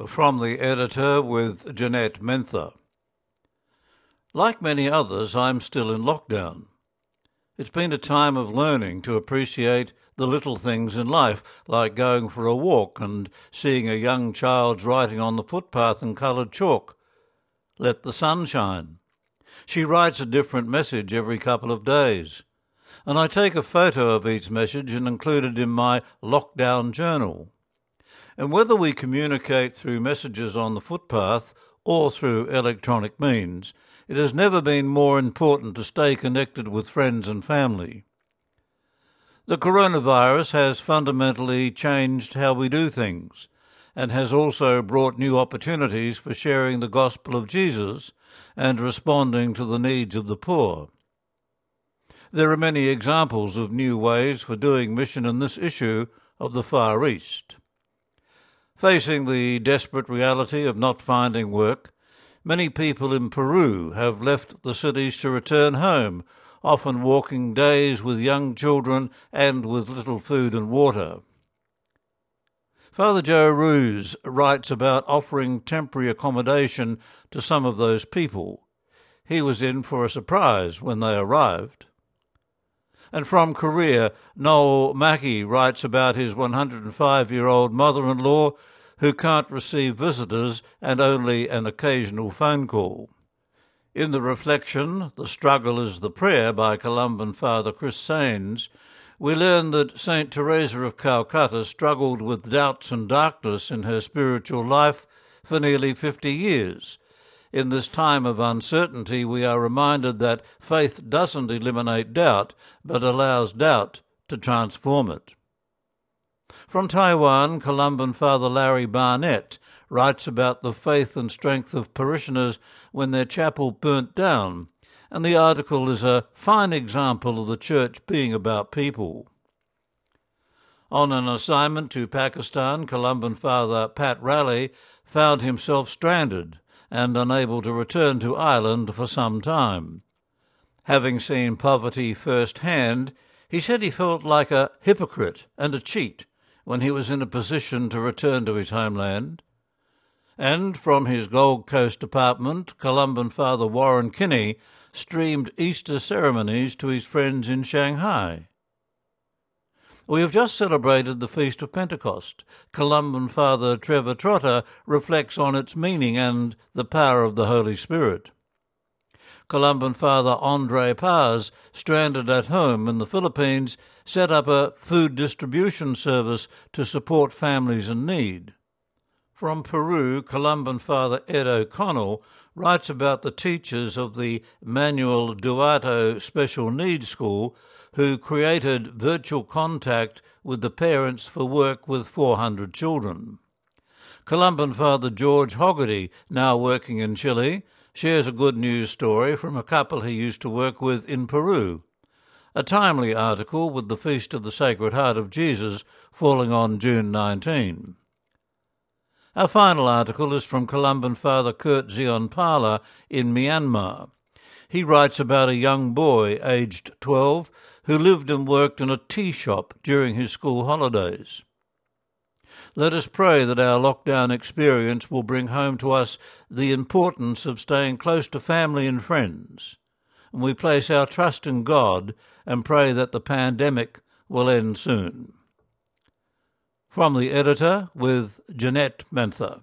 From the editor with Jeanette Mentha. Like many others, I'm still in lockdown. It's been a time of learning to appreciate the little things in life, like going for a walk and seeing a young child's writing on the footpath in coloured chalk. Let the sun shine. She writes a different message every couple of days. And I take a photo of each message and include it in my lockdown journal. And whether we communicate through messages on the footpath or through electronic means, it has never been more important to stay connected with friends and family. The coronavirus has fundamentally changed how we do things and has also brought new opportunities for sharing the gospel of Jesus and responding to the needs of the poor. There are many examples of new ways for doing mission in this issue of the Far East. Facing the desperate reality of not finding work, many people in Peru have left the cities to return home, often walking days with young children and with little food and water. Father Joe Roos writes about offering temporary accommodation to some of those people. He was in for a surprise when they arrived. And from Korea, Noel Mackey writes about his 105 year old mother in law who can't receive visitors and only an occasional phone call. In the reflection, The Struggle is the Prayer by Columban Father Chris Saenz, we learn that St. Teresa of Calcutta struggled with doubts and darkness in her spiritual life for nearly 50 years. In this time of uncertainty, we are reminded that faith doesn't eliminate doubt, but allows doubt to transform it. From Taiwan, Columban Father Larry Barnett writes about the faith and strength of parishioners when their chapel burnt down, and the article is a fine example of the church being about people. On an assignment to Pakistan, Columban Father Pat Raleigh found himself stranded and unable to return to Ireland for some time. Having seen poverty firsthand, he said he felt like a hypocrite and a cheat when he was in a position to return to his homeland. And from his Gold Coast apartment, Columban Father Warren Kinne streamed Easter ceremonies to his friends in Shanghai. We have just celebrated the Feast of Pentecost. Columban Father Trevor Trotter reflects on its meaning and the power of the Holy Spirit. Columban Father Andre Paz, stranded at home in the Philippines, set up a food distribution service to support families in need. From Peru, Columban Father Ed O'Connell writes about the teachers of the Manuel Duato Special Needs School who created virtual contact with the parents for work with 400 children. Columban Father George Hogarty, now working in Chile, shares a good news story from a couple he used to work with in Peru. A timely article with the Feast of the Sacred Heart of Jesus falling on June 19. Our final article is from Columban Father Kurt Zion Pala in Myanmar. He writes about a young boy aged 12 who lived and worked in a tea shop during his school holidays. Let us pray that our lockdown experience will bring home to us the importance of staying close to family and friends. And we place our trust in God and pray that the pandemic will end soon. From the editor with Jeanette Mentha.